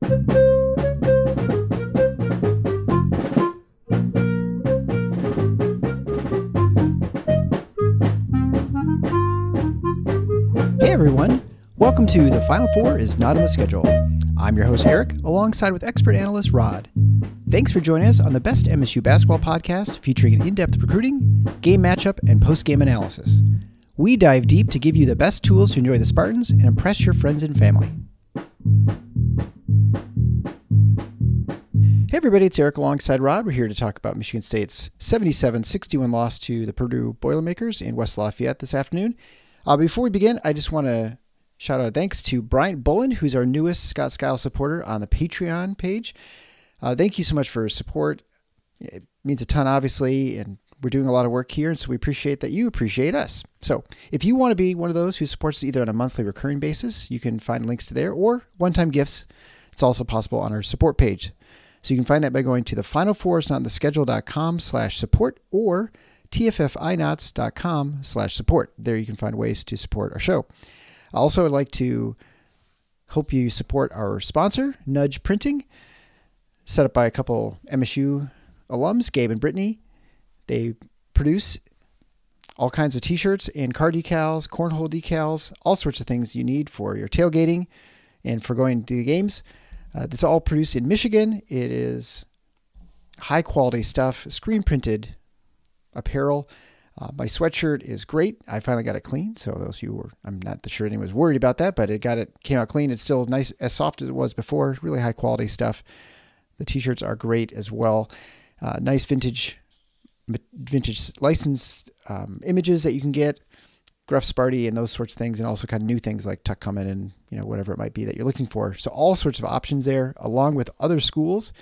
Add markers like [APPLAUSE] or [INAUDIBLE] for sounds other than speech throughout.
Hey everyone, welcome to The Final Four is Not on the Schedule. I'm your host Eric, alongside with expert analyst Rod. Thanks for joining us on the best MSU basketball podcast featuring in depth recruiting, game matchup, and post game analysis. We dive deep to give you the best tools to enjoy the Spartans and impress your friends and family. Hey everybody, it's Eric alongside Rod. We're here to talk about Michigan State's 77-61 loss to the Purdue Boilermakers in West Lafayette this afternoon. Uh, before we begin, I just want to shout out thanks to Bryant Bullen, who's our newest Scott Skiles supporter on the Patreon page. Uh, thank you so much for support. It means a ton, obviously, and we're doing a lot of work here, and so we appreciate that you appreciate us. So if you want to be one of those who supports us either on a monthly recurring basis, you can find links to there, or one-time gifts. It's also possible on our support page. So you can find that by going to the final four is not the schedule.com slash support or tffinots.com slash support. There you can find ways to support our show. Also, I'd like to hope you support our sponsor, Nudge Printing, set up by a couple MSU alums, Gabe and Brittany. They produce all kinds of t-shirts and car decals, cornhole decals, all sorts of things you need for your tailgating and for going to the games. Uh, it's all produced in Michigan. It is high quality stuff, screen printed apparel. Uh, my sweatshirt is great. I finally got it clean. So those of you were, I'm not sure anyone was worried about that, but it got it came out clean. It's still nice, as soft as it was before. Really high quality stuff. The t-shirts are great as well. Uh, nice vintage, vintage licensed um, images that you can get. Gruff Sparty and those sorts of things, and also kind of new things like Tuck Coming and you know whatever it might be that you're looking for. So all sorts of options there, along with other schools,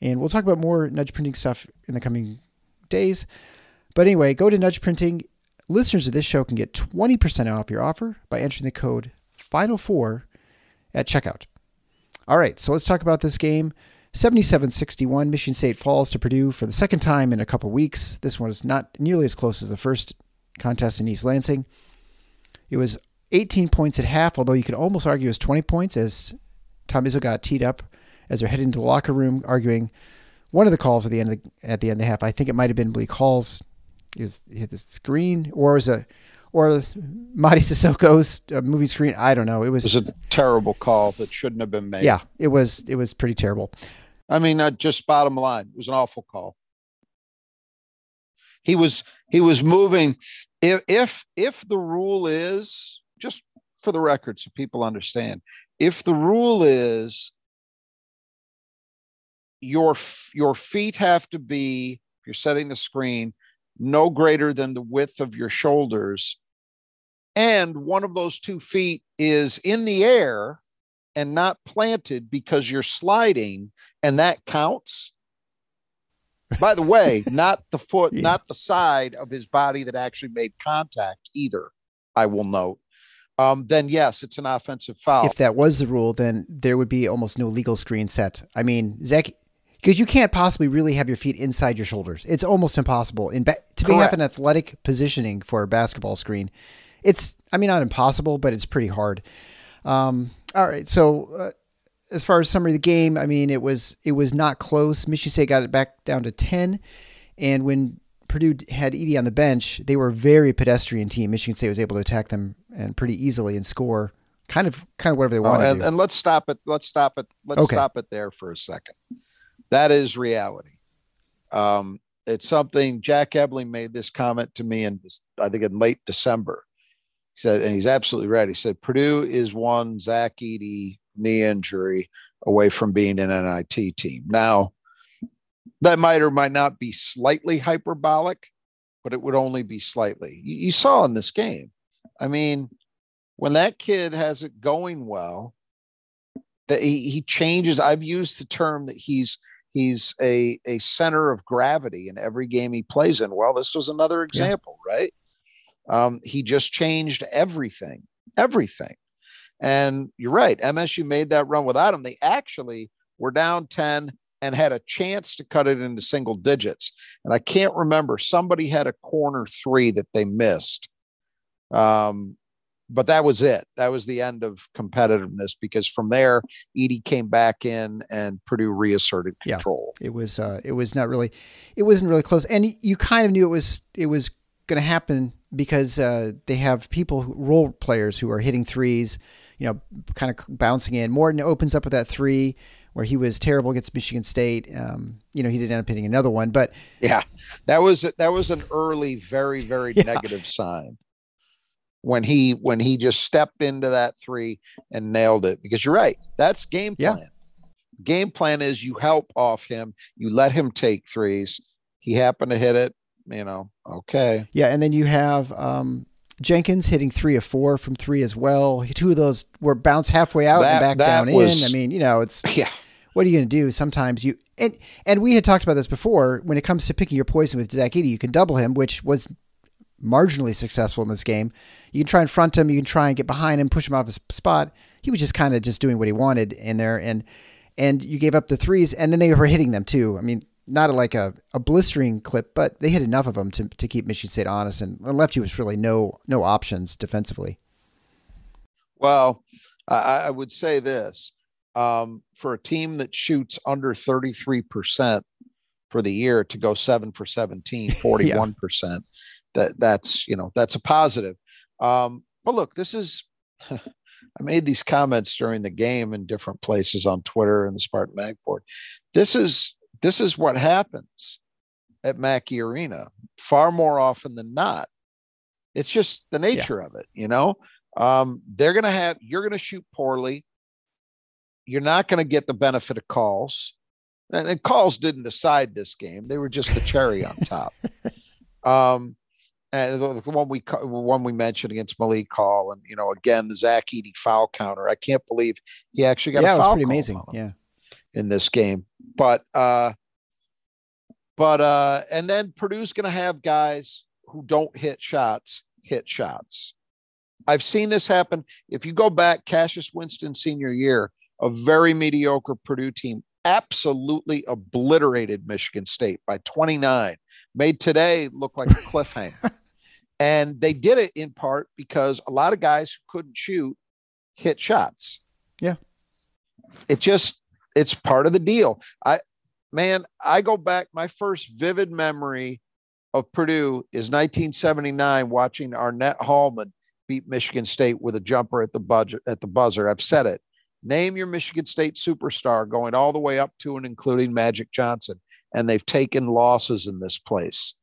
and we'll talk about more nudge printing stuff in the coming days. But anyway, go to Nudge Printing. Listeners of this show can get 20% off your offer by entering the code FINAL4 at checkout. All right, so let's talk about this game. 77-61, Michigan State falls to Purdue for the second time in a couple weeks. This one was not nearly as close as the first contest in East Lansing. It was 18 points at half, although you could almost argue it was 20 points as Tom Izzo got teed up as they're heading to the locker room arguing one of the calls at the end of the, at the end of the half. I think it might have been Malik Hall's is hit the screen or was a or Mady Sissoko's uh, movie screen. I don't know. It was, it was a terrible call that shouldn't have been made. Yeah, it was. It was pretty terrible. I mean, uh, just bottom line, it was an awful call. He was he was moving. If if if the rule is just for the record, so people understand, if the rule is your your feet have to be if you're setting the screen no greater than the width of your shoulders and one of those two feet is in the air and not planted because you're sliding and that counts by the way [LAUGHS] not the foot yeah. not the side of his body that actually made contact either i will note um, then yes, it's an offensive foul. If that was the rule, then there would be almost no legal screen set. I mean, Zach, because you can't possibly really have your feet inside your shoulders. It's almost impossible in ba- to be have an athletic positioning for a basketball screen. It's I mean not impossible, but it's pretty hard. Um, all right, so uh, as far as summary of the game, I mean it was it was not close. Michigan State got it back down to ten, and when Purdue had Edey on the bench, they were a very pedestrian team. Michigan State was able to attack them and pretty easily and score kind of kind of whatever they oh, wanted. And, and, let's stop it. Let's stop it. Let's okay. stop it there for a second. That is reality. Um, it's something Jack Ebling made this comment to me in I think in late December. He said, and he's absolutely right. He said Purdue is one Zach Edey knee injury away from being an NIT team. Now, that might or might not be slightly hyperbolic, but it would only be slightly. You, you saw in this game. I mean, when that kid has it going well, that he, he changes. I've used the term that he's he's a a center of gravity in every game he plays in. Well, this was another example, yeah. right? Um, he just changed everything, everything. And you're right. MSU made that run without him. They actually were down 10 and had a chance to cut it into single digits. And I can't remember. Somebody had a corner three that they missed. Um, but that was it. That was the end of competitiveness because from there, Edey came back in and Purdue reasserted control. Yeah, it was uh, it was not really, it wasn't really close, and you kind of knew it was it was going to happen because uh, they have people who, role players who are hitting threes, you know, kind of bouncing in. Morton opens up with that three where he was terrible against Michigan State. Um, you know, he did end up hitting another one, but yeah, that was that was an early, very very [LAUGHS] yeah. negative sign when he when he just stepped into that three and nailed it. Because you're right, that's game plan. Yeah. Game plan is you help off him, you let him take threes. He happened to hit it, you know. Okay. Yeah, and then you have um, Jenkins hitting three of four from three as well. Two of those were bounced halfway out that, and back down was, in. I mean, you know, it's [LAUGHS] yeah. What are you going to do? Sometimes you and and we had talked about this before. When it comes to picking your poison with Zach Edey, you can double him, which was marginally successful in this game. You can try and front him. You can try and get behind him, push him off his spot. He was just kind of just doing what he wanted in there, and and you gave up the threes, and then they were hitting them too. I mean, not a, like a, a blistering clip, but they hit enough of them to, to keep Michigan State honest, and left you with really no no options defensively. Well, I, I would say this um, for a team that shoots under 33% for the year to go seven for 17, 41%, [LAUGHS] yeah. that that's, you know, that's a positive. Um, but look, this is, [LAUGHS] I made these comments during the game in different places on Twitter and the Spartan Mag board. This is this is what happens at Mackey Arena far more often than not. It's just the nature yeah. of it, you know. Um, they're going to have you're going to shoot poorly. You're not going to get the benefit of calls, and, and, calls didn't decide this game. They were just the cherry on [LAUGHS] top. Um, and the, the, one we one we mentioned against Malik Hall, and you know, again the Zach Edey foul counter. I can't believe he actually got yeah, a foul. it was pretty amazing. Yeah, in this game. But uh but uh and then Purdue's going to have guys who don't hit shots hit shots. I've seen this happen. If you go back Cassius Winston senior year, a very mediocre Purdue team absolutely obliterated Michigan State by 29. Made today look like a [LAUGHS] cliffhanger. and they did it in part because a lot of guys who couldn't shoot hit shots. Yeah. It just it's part of the deal. I man, I go back. My first vivid memory of Purdue is 1979, watching Arnette Hallman beat Michigan State with a jumper at the budget at the buzzer. I've said it. Name your Michigan State superstar, going all the way up to and including Magic Johnson, and they've taken losses in this place.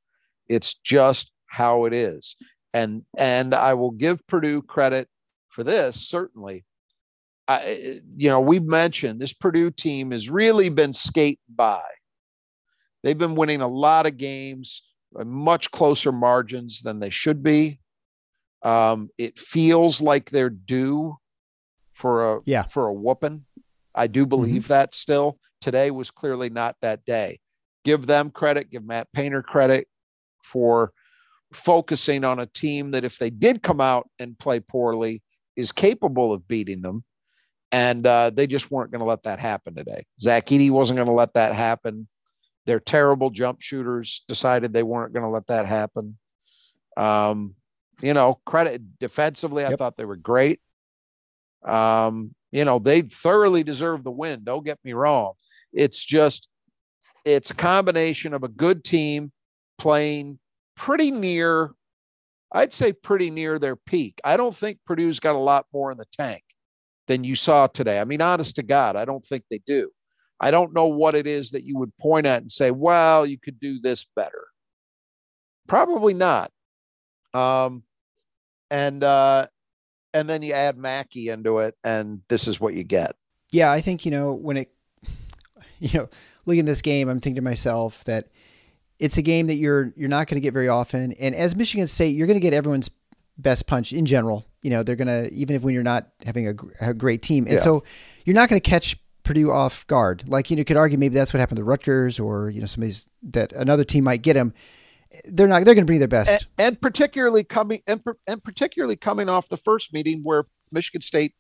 It's just how it is, and and I will give Purdue credit for this certainly I, you know, we've mentioned this Purdue team has really been skating by. They've been winning a lot of games, much closer margins than they should be. Um, it feels like they're due for a yeah. for a whooping. I do mm-hmm. believe mm-hmm. that still. Today was clearly not that day. Give them credit, give Matt Painter credit for focusing on a team that if they did come out and play poorly is capable of beating them and uh, they just weren't going to let that happen today. Zach Edey wasn't going to let that happen. Their terrible jump shooters decided they weren't going to let that happen. Um, you know, credit defensively, I thought they were great. Um, you know, they thoroughly deserve the win. Don't get me wrong. It's just, it's a combination of a good team playing pretty near, I'd say pretty near their peak. I don't think Purdue's got a lot more in the tank than you saw today. I mean, honest to God, I don't think they do. I don't know what it is that you would point at and say, well, you could do this better. Probably not. Um, and uh, and then you add Mackey into it, and this is what you get. Yeah, I think you know when it, [LAUGHS] you know, looking at this game, I'm thinking to myself that it's a game that you're you're not going to get very often, and as Michigan State, you're going to get everyone's best punch in general you know they're gonna even if when you're not having a, a great team, and Yeah. so you're not gonna catch Purdue off guard. Like you know, you could argue maybe that's what happened to Rutgers or you know some of these that another team might get them. They're not. They're gonna bring their best. and, and particularly coming and, and particularly coming off the first meeting where Michigan State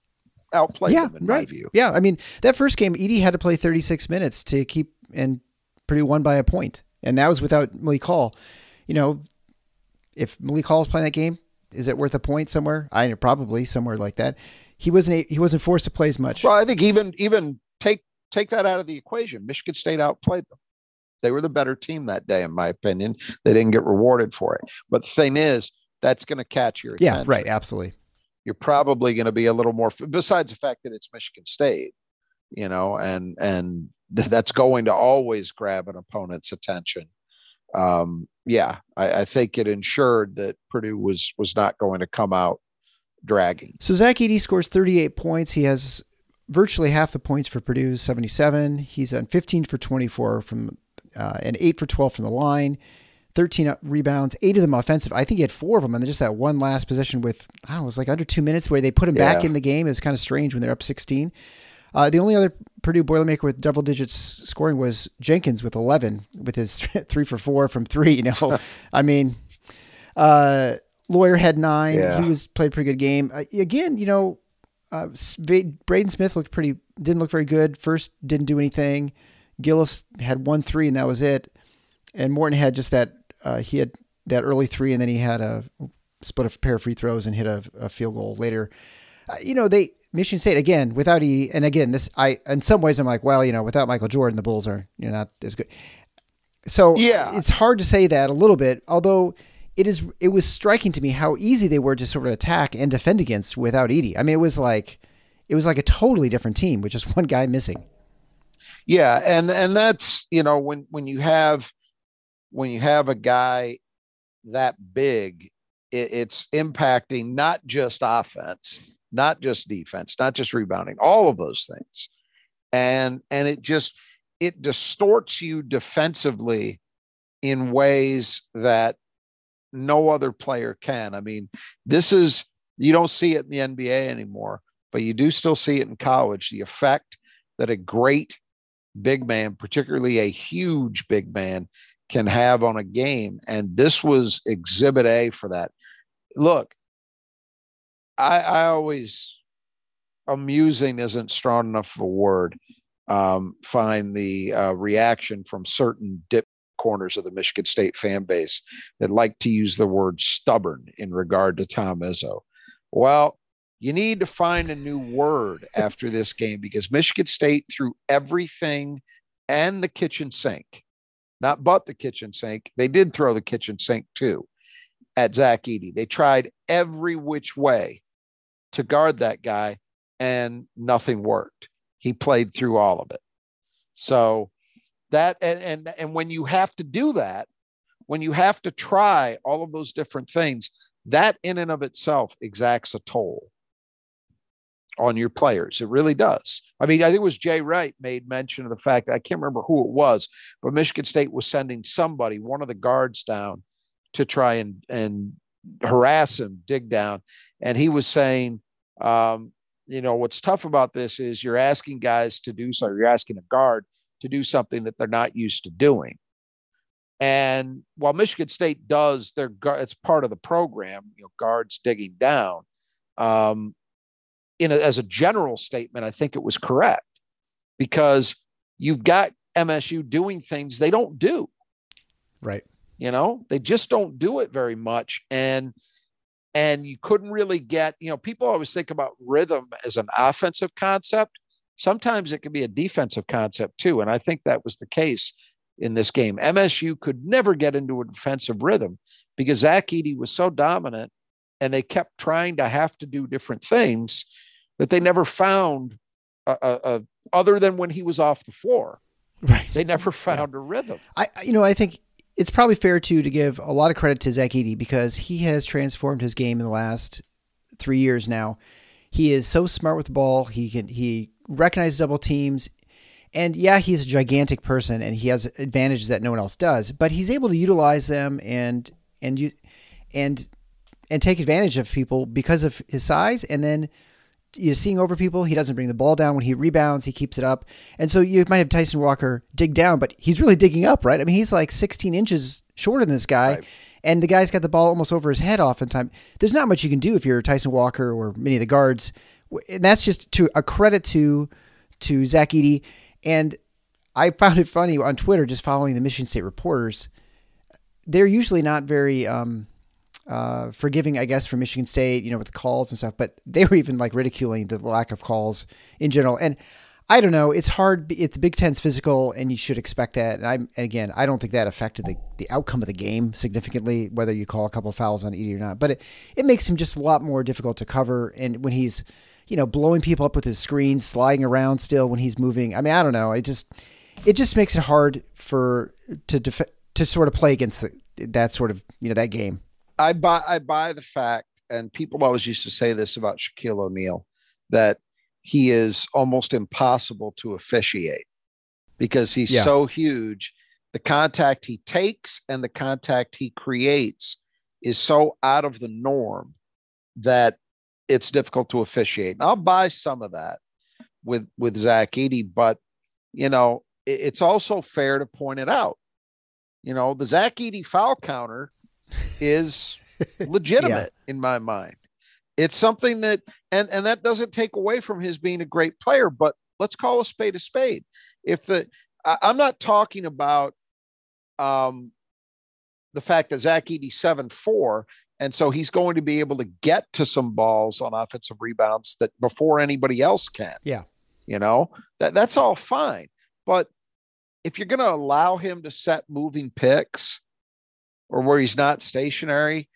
outplayed yeah, them in right. my view. Yeah, I mean that first game, Edey had to play 36 minutes to keep, and Purdue won by a point, and that was without Malik Hall. You know, if Malik Hall was playing that game, is it worth a point somewhere? I know probably somewhere like that. He wasn't. He wasn't forced to play as much. Well, I think even even take take that out of the equation. Michigan State outplayed them. They were the better team that day, in my opinion. They didn't get rewarded for it. But the thing is, that's going to catch your yeah, attention. right. Absolutely. You're probably going to be a little more. Besides the fact that it's Michigan State, you know, and and that's going to always grab an opponent's attention. Um, yeah, I, I think it ensured that Purdue was was not going to come out dragging. So Zach Edey scores 38 points. He has virtually half the points for Purdue, 77. He's on 15 for 24 from uh, and 8 for 12 from the line. 13 rebounds, eight of them offensive. I think he had four of them, and just that one last possession with I don't know, it was like under two minutes where they put him back in the game. It was kind of strange when they're up 16. Uh, the only other Purdue Boilermaker with double digits scoring was Jenkins with 11, with his [LAUGHS] three for four from three. You know, [LAUGHS] I mean, uh, Loyer had nine. Yeah. He was played a pretty good game. Uh, again, you know, uh, Braden Smith looked pretty, didn't look very good. First, didn't do anything. Gillis had one three, and that was it. And Morton had just that. Uh, he had that early three, and then he had a split a pair of free throws and hit a, a field goal later. Uh, you know, they Michigan State again without E. And again, this I in some ways I'm like, well, you know, without Michael Jordan, the Bulls are you know not as good. So Yeah. it's hard to say that a little bit, although it is it was striking to me how easy they were to sort of attack and defend against without Edey. I mean, it was like it was like a totally different team with just [LAUGHS] one guy missing. Yeah, and and that's you know when when you have when you have a guy that big, it, it's impacting not just offense, not just defense, not just rebounding, all of those things, and and it just it distorts you defensively in ways that no other player can. I mean, this is you don't see it in the NBA anymore, but you do still see it in college. The effect that a great big man, particularly a huge big man, can have on a game. And this was exhibit A for that. Look, I, I always, amusing isn't strong enough of a word. Um, find the uh, reaction from certain dip corners of the Michigan State fan base that like to use the word stubborn in regard to Tom Izzo. Well, you need to find a new word after this game because Michigan State threw everything and the kitchen sink, not but the kitchen sink. They did throw the kitchen sink too at Zach Edey. They tried every which way to guard that guy, and nothing worked. He played through all of it. So that and and, and when you have to do that, when you have to try all of those different things, that in and of itself exacts a toll on your players. It really does. I mean, I think it was Jay Wright made mention of the fact that I can't remember who it was, but Michigan State was sending somebody, one of the guards down to try and and harass him, dig down. And he was saying, um, you know, what's tough about this is you're asking guys to do so, you're asking a guard to do something that they're not used to doing. And while Michigan State does their guard, it's part of the program, you know, guards digging down. Um, in a, as a general statement, I think it was correct because you've got MSU doing things they don't do. Right. You know, they just don't do it very much, and and you couldn't really get. You know, people always think about rhythm as an offensive concept. Sometimes it can be a defensive concept too, and I think that was the case in this game. MSU could never get into a defensive rhythm because Zach Edey was so dominant, and they kept trying to have to do different things that they never found a, a, a other than when he was off the floor. Right. They never found a rhythm. I- you know, I think it's probably fair too to give a lot of credit to Zach Edey because he has transformed his game in the last three years now. He is so smart with the ball. He can he recognizes double teams, and yeah, he's a gigantic person and he has advantages that no one else does. But he's able to utilize them and and you and and take advantage of people because of his size, and then you know, seeing over people. He doesn't bring the ball down when he rebounds. He keeps it up, and so you might have Tyson Walker dig down, but he's really digging up, right? I mean, he's like 16 inches shorter than this guy. Right. And the guy's got the ball almost over his head oftentimes. There's not much you can do if you're Tyson Walker or many of the guards. And that's just to a credit to to Zach Edey. And I found it funny on Twitter, just following the Michigan State reporters. They're usually not very um, uh, forgiving, I guess, for Michigan State, you know, with the calls and stuff. But they were even like ridiculing the lack of calls in general. And I don't know. It's hard. It's Big Ten's physical, and you should expect that. And I'm and again, I don't think that affected the, the outcome of the game significantly, whether you call a couple fouls on Edey or not. But it, it makes him just a lot more difficult to cover. And when he's, you know, blowing people up with his screens, sliding around still when he's moving. I mean, I don't know. It just it just makes it hard for to def- to sort of play against the, that sort of you know that game. I buy I buy the fact, and people always used to say this about Shaquille O'Neal, that he is almost impossible to officiate because he's Yeah. so huge. The contact he takes and the contact he creates is so out of the norm that it's difficult to officiate. And I'll buy some of that with with Zach Edey, but you know, it- it's also fair to point it out. You know, the Zach Edey foul counter is [LAUGHS] legitimate in my mind. It's something that and and that doesn't take away from his being a great player, but let's call a spade a spade. If the I, I'm not talking about um the fact that Zach Edey seven four, and so he's going to be able to get to some balls on offensive rebounds that before anybody else can. Yeah. You know, that that's all fine. But if you're going to allow him to set moving picks or where he's not stationary,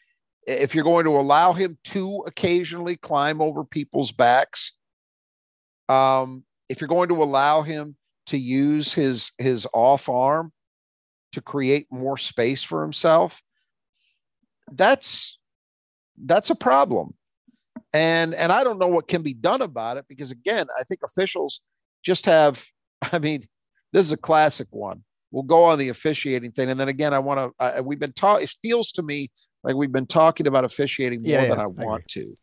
if you're going to allow him to occasionally climb over people's backs, um, if you're going to allow him to use his his off arm to create more space for himself, that's that's a problem. And and I don't know what can be done about it because again, I think officials just have [LAUGHS] I mean, this is a classic one. We'll go on the officiating thing and then again I want to uh, we've been talking it feels to me like we've been talking about officiating more Yeah, than yeah, I I want to.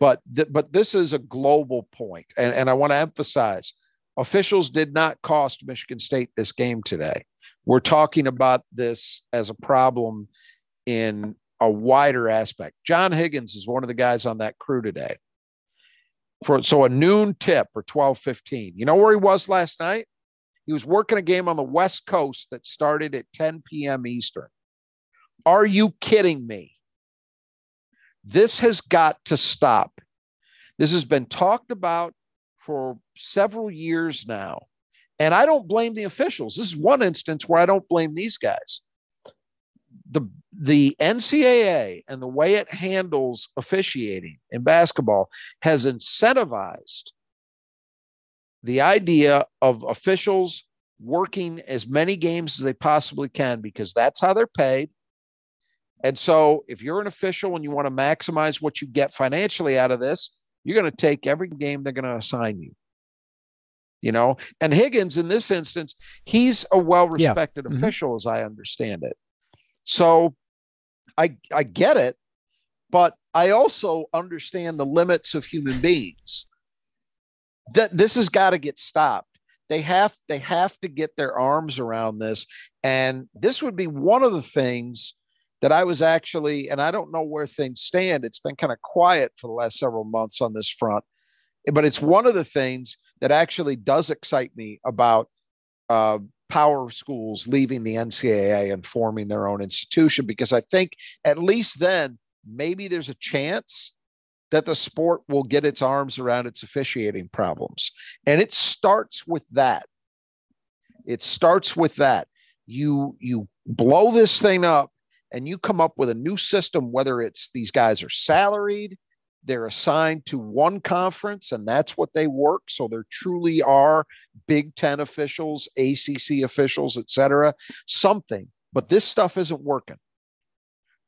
But th- but this is a global point and and I want to emphasize officials did not cost Michigan State this game today. We're talking about this as a problem in a wider aspect. John Higgins is one of the guys on that crew today. For so a noon tip or 12:15. You know where he was last night? He was working a game on the West Coast that started at 10 p.m. Eastern. Are you kidding me? This has got to stop. This has been talked about for several years now. And I don't blame the officials. This is one instance where I don't blame these guys. The the NCAA and the way it handles officiating in basketball has incentivized the idea of officials working as many games as they possibly can because that's how they're paid. And so, if you're an official and you want to maximize what you get financially out of this, you're going to take every game they're going to assign you. You know, and Higgins in this instance, he's a well-respected Mhm. official, as I understand it. So, I I get it, but I also understand the limits of human beings. That this has got to get stopped. They have they have to get their arms around this, and this would be one of the things that I was actually, and I don't know where things stand. It's been kind of quiet for the last several months on this front, but it's one of the things that actually does excite me about uh, power schools leaving the NCAA and forming their own institution because I think at least then maybe there's a chance that the sport will get its arms around its officiating problems. And it starts with that. It starts with that. You you blow this thing up and you come up with a new system whether it's these guys are salaried, they're assigned to one conference and that's what they work so there truly are Big 10 officials, ACC officials, et cetera, something. But this stuff isn't working.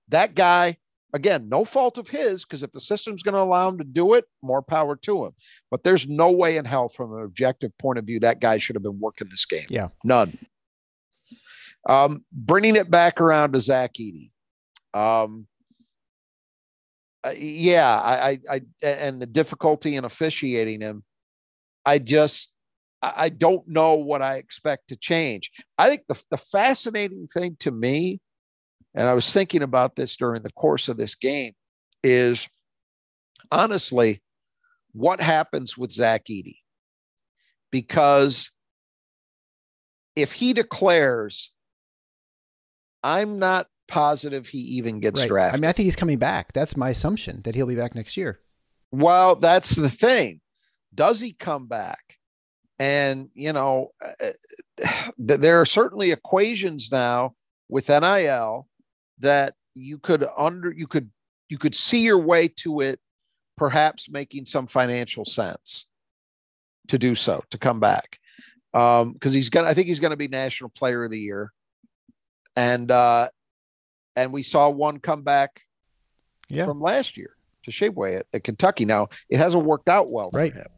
That guy, again, no fault of his, because if the system's going to allow him to do it, more power to him. But there's no way in hell, from an objective point of view, that guy should have been working this game. Yeah. None. Um, bringing it back around to Zach Edey. Um, uh, yeah, I, I, I, and the difficulty in officiating him, I just, I don't know what I expect to change. I think the, the fascinating thing to me, and I was thinking about this during the course of this game, is honestly, what happens with Zach Edey? Because if he declares, I'm not positive he even gets right. drafted. I mean, I think he's coming back. That's my assumption that he'll be back next year. Well, that's the thing. Does he come back? And, you know, uh, [SIGHS] there are certainly equations now with NIL that you could under you could you could see your way to it perhaps making some financial sense to do so to come back um because he's gonna i think he's gonna be national player of the year and uh and we saw one come back yeah. from last year Tshiebwe at, at Kentucky. Now it hasn't worked out well right. for him.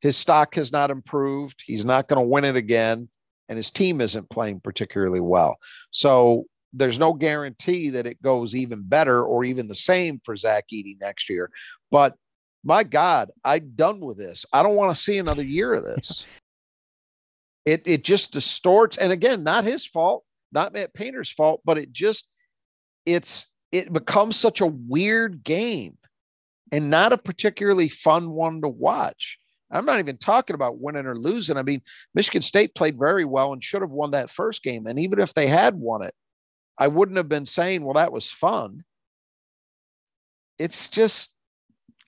His stock has not improved. He's not going to win it again, and his team isn't playing particularly well. So there's no guarantee that it goes even better or even the same for Zach Edey next year. But my God, I'm done with this. I don't want to see another year of this. [LAUGHS] it it just distorts, and again, not his fault, not Matt Painter's fault, but it just it's it becomes such a weird game and not a particularly fun one to watch. I'm not even talking about winning or losing. I mean, Michigan State played very well and should have won that first game. And even if they had won it, I wouldn't have been saying, well, that was fun. It's just,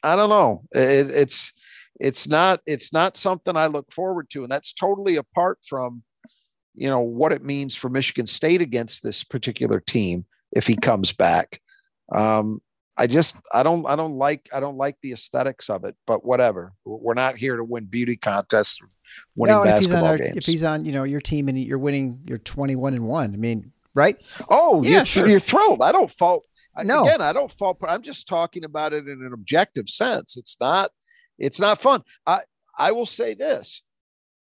I don't know. It, it's, it's not, it's not something I look forward to. And that's totally apart from, you know, what it means for Michigan State against this particular team if he comes back. Um, I just I don't I don't like I don't like the aesthetics of it, but whatever. We're not here to win beauty contests, winning no, basketball if he's, on games. if he's on, you know, your team and you're winning, you're 21 and one. I mean, right? Oh, Yeah, you're, sure. thrilled. I don't fault. I- No. Again, I don't fault. I'm just talking about it in an objective sense. It's not. It's not fun. I I will say this: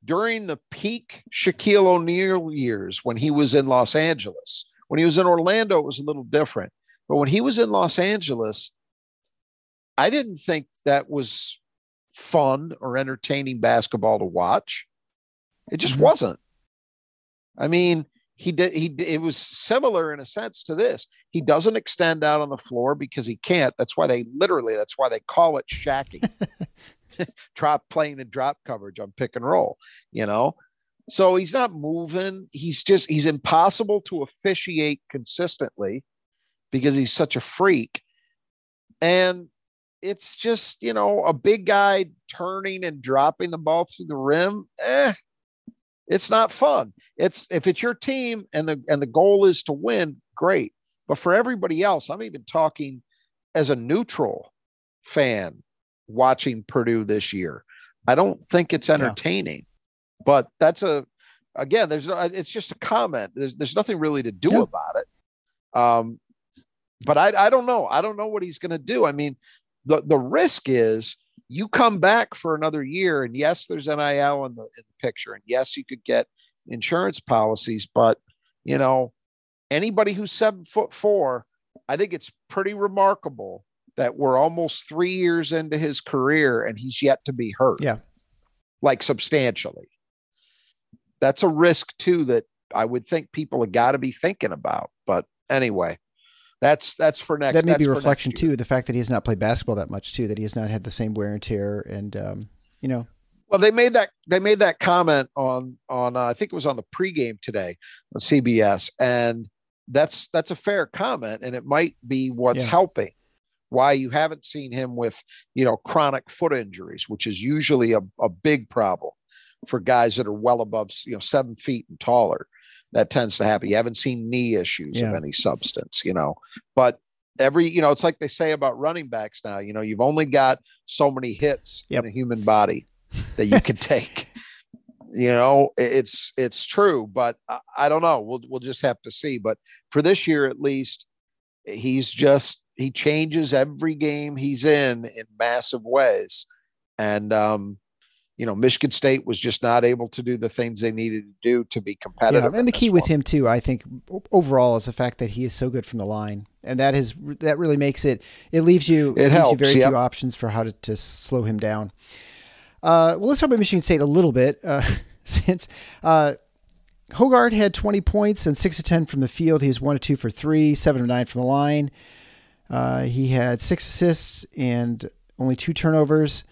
during the peak Shaquille O'Neal years, when he was in Los Angeles, when he was in Orlando, it was a little different. But when he was in Los Angeles, I didn't think that was fun or entertaining basketball to watch. It just Mhm. wasn't. I mean, he did he it was similar in a sense to this. He doesn't extend out on the floor because he can't. That's why they literally that's why they call it shacking. [LAUGHS] [LAUGHS] drop playing and drop coverage on pick and roll, you know. So he's not moving. He's just he's impossible to officiate consistently because he's such a freak. And it's just, you know, a big guy turning and dropping the ball through the rim. Eh, it's not fun. It's if it's your team and the and the goal is to win, great. But for everybody else, I'm even talking as a neutral fan watching Purdue this year. I don't think it's entertaining. But that's a again, there's no it's just a comment. There's there's nothing really to do Yeah. about it. Um but I I don't know. I don't know what he's going to do. I mean, the the risk is you come back for another year and yes there's NIL in the, in the picture and yes you could get insurance policies but you know anybody who's seven foot four i think it's pretty remarkable that we're almost three years into his career and he's yet to be hurt. Yeah. like substantially. That's a risk too that i would think people have got to be thinking about but anyway that's that's for next that may that's be reflection too. The fact that he has not played basketball that much too. That he has not had the same wear and tear, and um, you know, Well, they made that they made that comment on on uh, I think it was on the pregame today on CBS, and that's that's a fair comment, and it might be what's Yeah. helping why you haven't seen him with you know chronic foot injuries, which is usually a, a big problem for guys that are well above you know seven feet and taller. That tends to happen. You haven't seen knee issues Yeah. of any substance, you know, but every you know it's like they say about running backs now you know you've only got so many hits Yep. in a human body that you can [LAUGHS] take you know it's it's true but I, I don't know we'll we'll just have to see but for this year at least he's just he changes every game he's in in massive ways and um you know michigan state was just not able to do the things they needed to do to be competitive yeah. And the key with him too, I think, overall, is the fact that he is so good from the line. and that is that really makes it. It leaves you. It leaves helps, You very yep. few options for how to, to slow him down. Uh, well, let's talk about Michigan State a little bit, uh, [LAUGHS] since uh, Hoggard had 20 points and six of 10 from the field. He was one of two for three, seven of nine from the line. Uh, he had six assists and only two turnovers.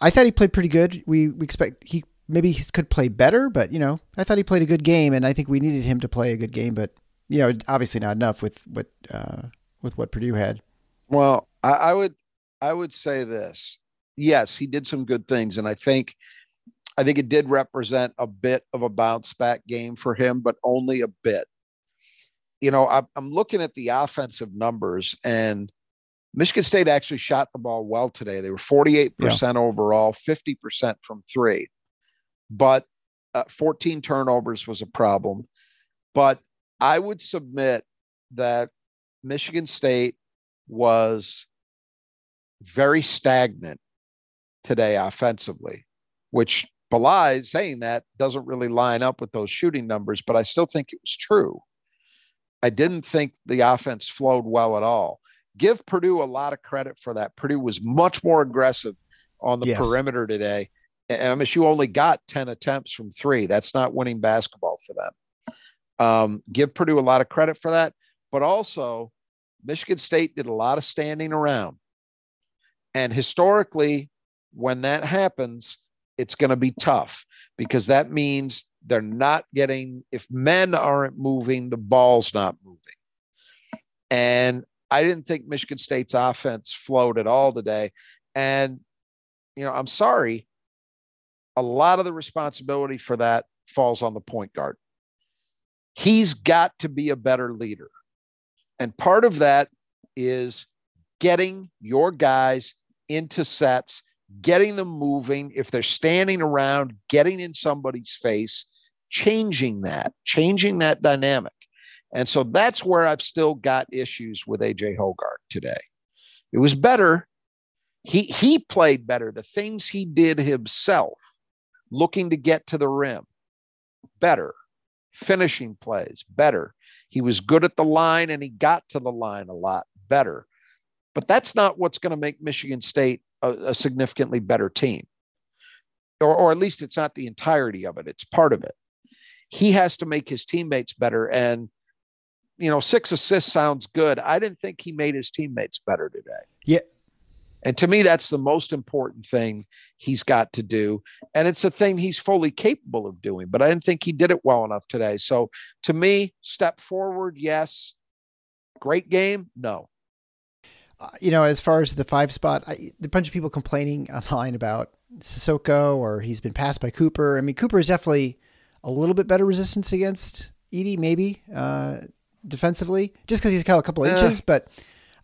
I thought he played pretty good. We we expect he maybe he could play better, but you know, I thought he played a good game, and I think we needed him to play a good game. But you know, obviously not enough with what uh, with what Purdue had. Well, I, I would I would say this. Yes, he did some good things, and I think I think it did represent a bit of a bounce back game for him, but only a bit. You know, I'm, I'm looking at the offensive numbers, and Michigan State actually shot the ball well today. They were 48% overall, 50% from three, but uh, 14 turnovers was a problem. But I would submit that Michigan State was very stagnant today offensively, which belies saying that doesn't really line up with those shooting numbers, but I still think it was true. I didn't think the offense flowed well at all. Give Purdue a lot of credit for that. Purdue was much more aggressive on the Yes. perimeter today. And MSU only got 10 attempts from three. That's not winning basketball for them. Um, give Purdue a lot of credit for that. But also, Michigan State did a lot of standing around. And historically, when that happens, it's going to be tough because that means they're not getting, if men aren't moving, the ball's not moving. And I didn't think Michigan State's offense flowed at all today. And, you know, I'm sorry. A lot of the responsibility for that falls on the point guard. He's got to be a better leader. And part of that is getting your guys into sets, getting them moving. If they're standing around, getting in somebody's face, changing that, changing that dynamic. And so that's where I've still got issues with AJ Hoggard today. It was better. He he played better. The things he did himself, looking to get to the rim, better. Finishing plays, better. He was good at the line and he got to the line a lot better. But that's not what's going to make Michigan State a, a significantly better team. Or, or at least it's not the entirety of it, it's part of it. He has to make his teammates better. And, you know, six assists sounds good. I didn't think he made his teammates better today. Yeah. And to me, that's the most important thing he's got to do. And it's a thing he's fully capable of doing, but I didn't think he did it well enough today. So to me, step forward, yes. Great game, no. Uh, you know, as far as the five spot, I, a bunch of people complaining [LAUGHS] online about Sissoko or he's been passed by Cooper. I mean, Cooper is definitely a little bit better resistance against Edey, maybe uh, defensively, just because he's got a couple Eh. inches. But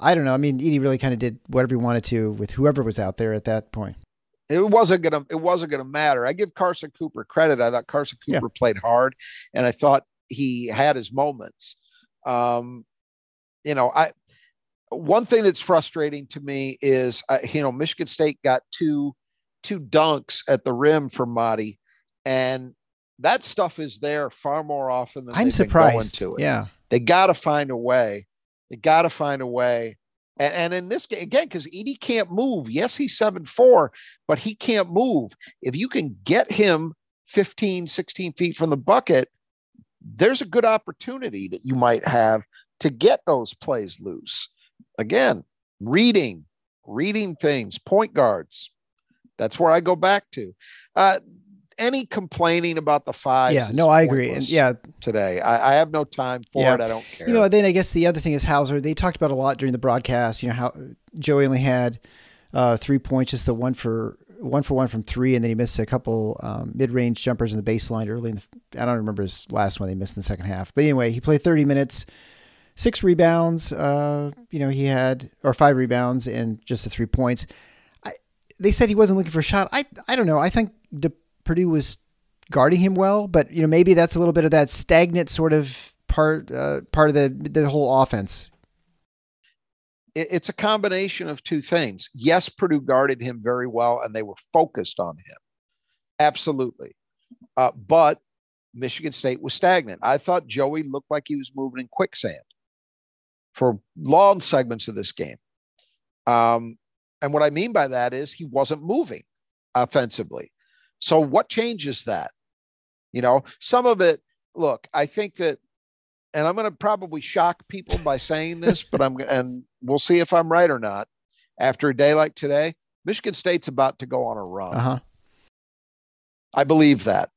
I don't know. I mean, Edey really kind of did whatever he wanted to with whoever was out there at that point. It wasn't gonna it wasn't gonna matter. I give Carson Cooper credit. I thought Carson Yeah. Cooper played hard and I thought he had his moments. Um, you know, I one thing that's frustrating to me is uh, you know Michigan State got two two dunks at the rim for Marty, and that stuff is there far more often than I'm they've been going surprised. to it. Yeah. They got to find a way. They got to find a way. And, and in this game, again, because Edey can't move. Yes, he's 7 4, but he can't move. If you can get him 15, 16 feet from the bucket, there's a good opportunity that you might have to get those plays loose. Again, reading, reading things, point guards. That's where I go back to. Uh, any complaining about the five? yeah. No, I agree. And yeah, today. I, I have no time for Yeah. it. I don't care. You know, then I guess the other thing is Hauser. They talked about a lot during the broadcast. You know how Joey only had uh, three points, just the one for one for one from three, and then he missed a couple um, mid-range jumpers in the baseline early. In the, I don't remember his last one they missed in the second half, but anyway, he played 30 minutes, six rebounds. Uh, you know, he had or five rebounds and just the three points. I, they said he wasn't looking for a shot. I I don't know. I think the, Purdue was guarding him well, but you know maybe that's a little bit of that stagnant sort of part uh, part of the the whole offense. it's a combination of two things. Yes, Purdue guarded him very well and they were focused on him. Absolutely. Uh, but Michigan State was stagnant. I thought Joey looked like he was moving in quicksand. for long segments of this game. Um, and what I mean by that is he wasn't moving offensively. So what changes that? You know, some of it, look, I think that, and I'm going to probably shock people by saying this, but I'm, [LAUGHS] and we'll see if I'm right or not. After a day like today, Michigan State's about to go on a run. Uh-huh. I believe that.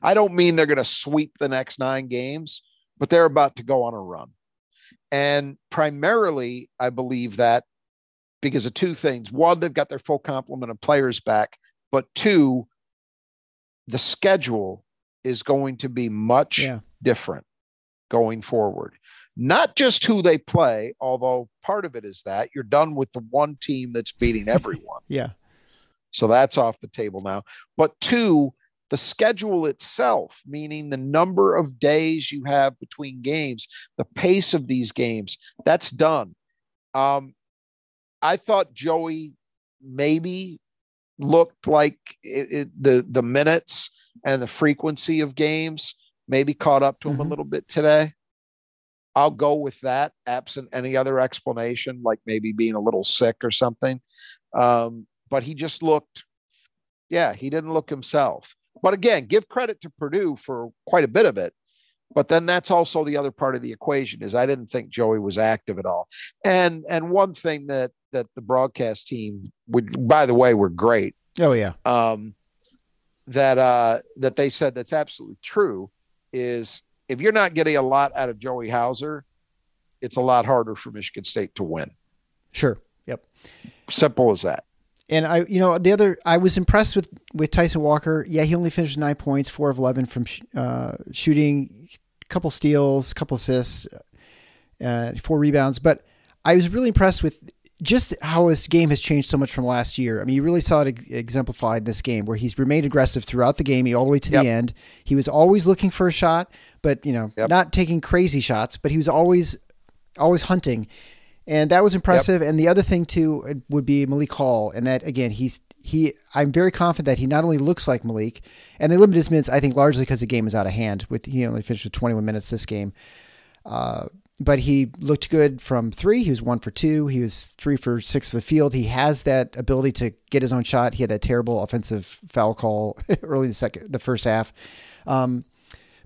I don't mean they're going to sweep the next nine games, but they're about to go on a run. And primarily, I believe that because of two things. One, they've got their full complement of players back, but two, the schedule is going to be much Yeah. different going forward. Not just who they play, although part of it is that you're done with the one team that's beating [LAUGHS] everyone. Yeah. So that's off the table now. But two, the schedule itself, meaning the number of days you have between games, the pace of these games, that's done. Um, I thought Joey maybe looked like it, it, the the minutes and the frequency of games maybe caught up to him Mhm. a little bit today. I'll go with that, absent any other explanation, like maybe being a little sick or something. Um, but he just looked, yeah, he didn't look himself. But again, give credit to Purdue for quite a bit of it. But then that's also the other part of the equation is I didn't think Joey was active at all. And and one thing that that the broadcast team would by the way were great Oh yeah. um, that uh, that they said that's absolutely true is if you're not getting a lot out of Joey Hauser, it's a lot harder for Michigan State to win. Sure. Yep. Simple as that. And I, you know, the other, I was impressed with with Tyson Walker. Yeah, he only finished nine points, four of eleven from sh- uh, shooting, a couple steals, a couple assists, uh, four rebounds. But I was really impressed with just how his game has changed so much from last year. I mean, you really saw it exemplified in this game where he's remained aggressive throughout the game, all the way to Yep. the end. He was always looking for a shot, but you know, Yep. not taking crazy shots, but he was always always hunting. And that was impressive. And the other thing too would be Malik Hall, and that again, he's he. I'm very confident that he not only looks like Malik, and they limited his minutes, I think, largely because the game is out of hand. With he only finished with 21 minutes this game, uh, but he looked good from three. He was one for two. He was three for six for the field. He has that ability to get his own shot. He had that terrible offensive foul call [LAUGHS] early in the second, the first half. Um,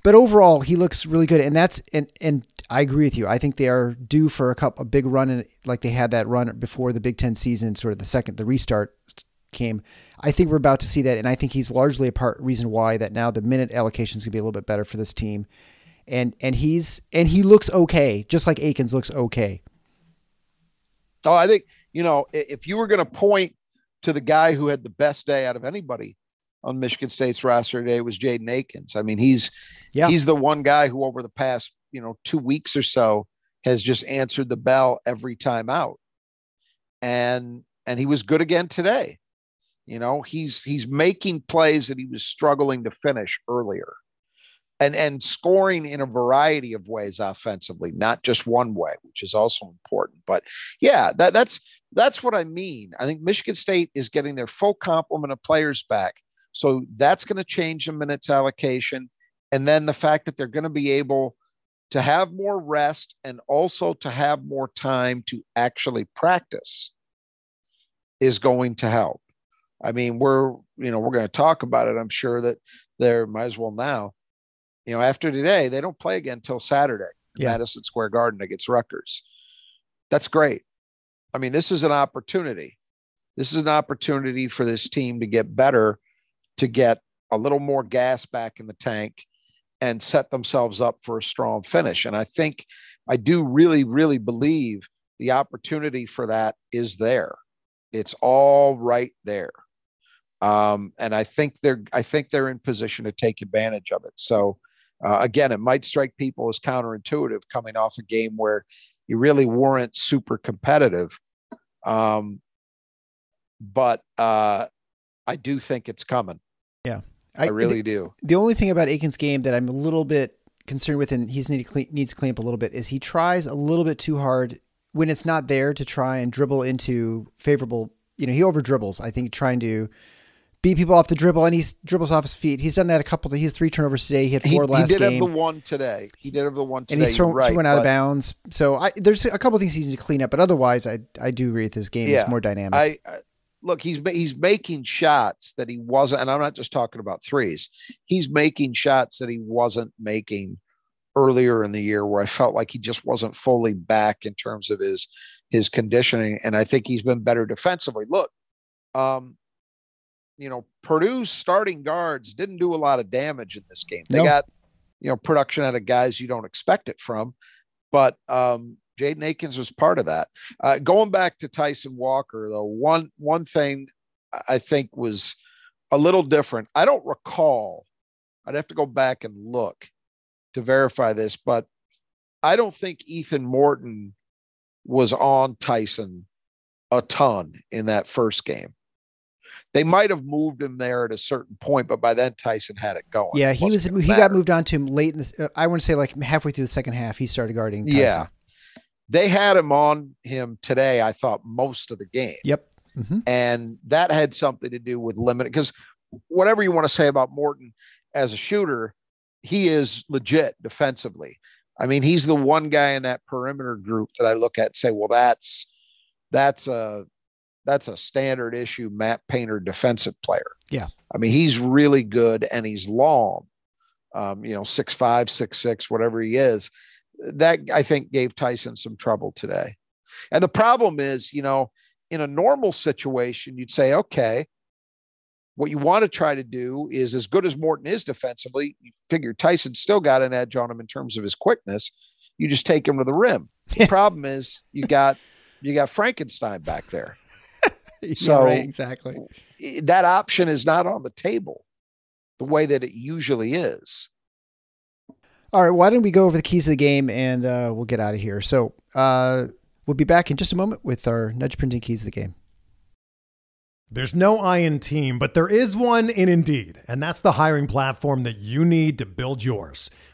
but overall, he looks really good, and that's and and I agree with you. I think they are due for a cup a big run, in, like they had that run before the Big Ten season, sort of the second the restart came. I think we're about to see that, and I think he's largely a part reason why that now the minute allocation is gonna be a little bit better for this team, and and he's and he looks okay, just like Akins looks okay. Oh, I think you know if you were going to point to the guy who had the best day out of anybody on Michigan State's roster today it was Jaden Akins. I mean, he's Yeah. he's the one guy who over the past you know two weeks or so has just answered the bell every time out, and and he was good again today. You know, he's he's making plays that he was struggling to finish earlier. And and scoring in a variety of ways offensively, not just one way, which is also important. But yeah, that that's that's what I mean. I think Michigan State is getting their full complement of players back. So that's going to change the minutes allocation. And then the fact that they're going to be able to have more rest and also to have more time to actually practice is going to help. I mean, we're, you know, we're going to talk about it. I'm sure that there might as well now. You know, after today, they don't play again until Saturday, in Yeah. Madison Square Garden against Rutgers. That's great. I mean, this is an opportunity. This is an opportunity for this team to get better, to get a little more gas back in the tank and set themselves up for a strong finish. And I think I do really, really believe the opportunity for that is there. It's all right there. Um, and I think they're I think they're in position to take advantage of it. So uh, again, it might strike people as counterintuitive coming off a game where you really weren't super competitive. Um, but uh, I do think it's coming. Yeah. I, really do. the only thing about Akins' game that I'm a little bit concerned with, and he's need to clean, needs to clean up a little bit, is he tries a little bit too hard when it's not there to try and dribble into favorable. You know, he over dribbles. I think trying to beat people off the dribble, and he dribbles off his feet. He's done that a couple. Of, he has three turnovers today. He had four he, last he did game. have the one today. He did have the one today. and he's thrown, right, went out of bounds. So I, there's a couple of things he needs to clean up, but otherwise, I I do agree with his game Yeah, is more dynamic. I, I look. He's he's making shots that he wasn't, and I'm not just talking about threes. He's making shots that he wasn't making earlier in the year, where I felt like he just wasn't fully back in terms of his his conditioning, and I think he's been better defensively. Look, um, you know, Purdue's starting guards didn't do a lot of damage in this game. They No. got, you know, production out of guys you don't expect it from. But um, Jaden Akins was part of that. Uh, going back to Tyson Walker, though, one one thing I think was a little different. I don't recall. I'd have to go back and look to verify this, but I don't think Ethan Morton was on Tyson a ton in that first game. They might have moved him there at a certain point, but by then Tyson had it going. yeah, It he was he got moved on to him late in the. Uh, I want to say like halfway through the second half, he started guarding. Tyson. Yeah. They had him on him today, I thought, most of the game. Yep. hmm And that had something to do with limited because whatever you want to say about Morton as a shooter, he is legit defensively. I mean, he's the one guy in that perimeter group that I look at and say, well, that's that's a that's a standard issue Matt Painter defensive player. Yeah. I mean, he's really good and he's long. Um, you know, six five, six six, whatever he is. That I think gave Tyson some trouble today. And the problem is, you know, in a normal situation, you'd say, okay, what you want to try to do is as good as Morton is defensively, you figure Tyson still got an edge on him in terms of his quickness. You just take him to the rim. The [LAUGHS] problem is you got you got Frankenstein back there. [LAUGHS] Yeah, So- right, exactly. That option is not on the table the way that it usually is. All right, why don't we go over the keys of the game and uh, we'll get out of here. So uh, we'll be back in just a moment with our nudge printing keys of the game. There's no I in team, but there is one in Indeed, and that's the hiring platform that you need to build yours.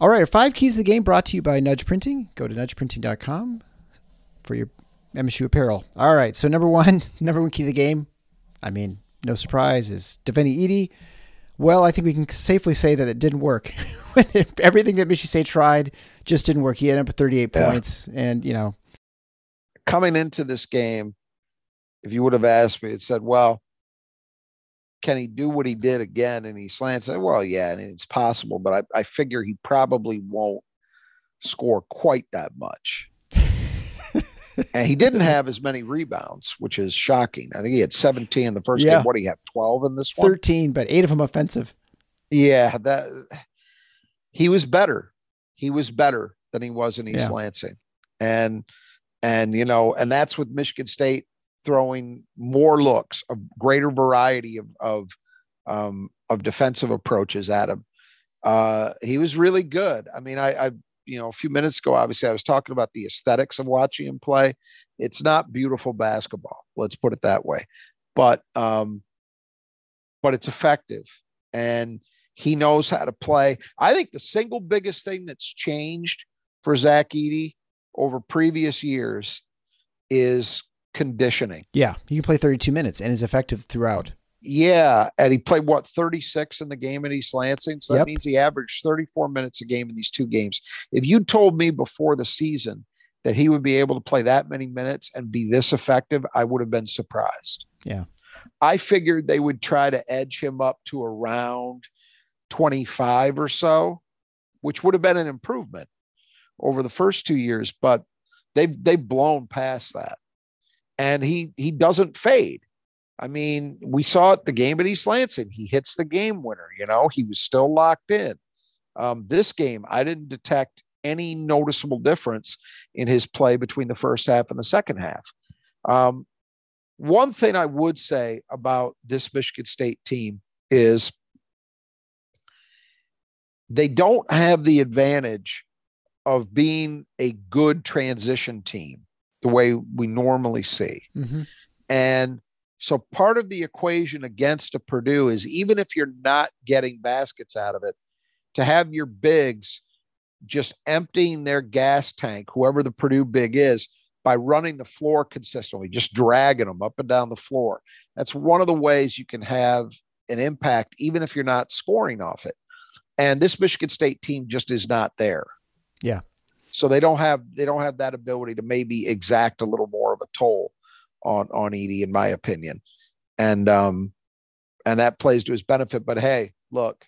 All right, five keys of the game brought to you by Nudge Printing. Go to nudgeprinting.com for your MSU apparel. All right, so number one, [LAUGHS] number one key of the game, I mean, no surprise, is defending Edey. Well, I think we can safely say that it didn't work. [LAUGHS] Everything that Michigan State tried just didn't work. He ended up with 38 Yeah. points, and you know, Coming into this game, if you would have asked me, it said, well, can he do what he did again? And he slants. I said, well, yeah, and it's possible, but I, I figure he probably won't score quite that much. [LAUGHS] and he didn't have as many rebounds, which is shocking. I think he had 17 in the first Yeah. game. What do you have? 12 in this one? 13, but eight of them offensive. Yeah, that he was better. He was better than he was in East Yeah. Lansing. And and you know, and that's with Michigan State throwing more looks, a greater variety of of um of defensive approaches at him. Uh he was really good. I mean, I I you know, a few minutes ago, obviously, I was talking about the aesthetics of watching him play. It's not beautiful basketball, let's put it that way. But um, but it's effective. And he knows how to play. I think the single biggest thing that's changed for Zach Edey over previous years is conditioning. Yeah, he can play 32 minutes and is effective throughout. Yeah. And he played what 36 in the game at East Lansing. So that Yep. means he averaged 34 minutes a game in these two games. If you told me before the season that he would be able to play that many minutes and be this effective, I would have been surprised. Yeah. I figured they would try to edge him up to around 25 or so, which would have been an improvement over the first two years, but they've they've blown past that. And he he doesn't fade. I mean, we saw it the game at East Lansing. He hits the game winner, you know, he was still locked in. Um, this game, I didn't detect any noticeable difference in his play between the first half and the second half. Um, one thing I would say about this Michigan State team is they don't have the advantage of being a good transition team the way we normally see. Mm-hmm. And so part of the equation against a Purdue is even if you're not getting baskets out of it, to have your bigs just emptying their gas tank, whoever the Purdue big is, by running the floor consistently, just dragging them up and down the floor. That's one of the ways you can have an impact, even if you're not scoring off it. And this Michigan State team just is not there. Yeah. So they don't have they don't have that ability to maybe exact a little more of a toll on on Edey, in my opinion. And um and that plays to his benefit. But hey, look,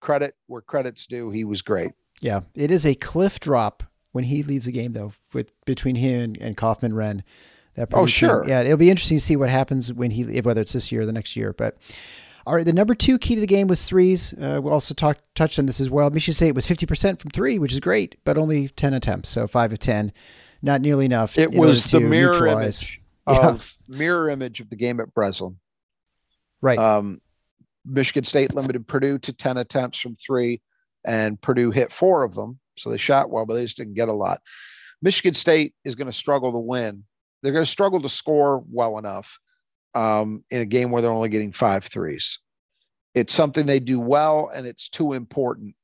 credit where credit's due. He was great. Yeah. It is a cliff drop when he leaves the game though, with between him and, and Kaufman-Renn. That Oh, sure. Yeah, it'll be interesting to see what happens when he whether it's this year or the next year. But all right, the number two key to the game was threes. Uh, we also talked touched on this as well. Michigan State was fifty percent from three, which is great, but only ten attempts, so five of ten, not nearly enough. It was the mirror neutralize. image [LAUGHS] Yeah. of mirror image of the game at Breslin. Right. Um, Michigan State limited Purdue to 10 attempts from three, and Purdue hit four of them. So they shot well, but they just didn't get a lot. Michigan State is going to struggle to win. They're going to struggle to score well enough um, in a game where they're only getting five threes. It's something they do well, and it's too important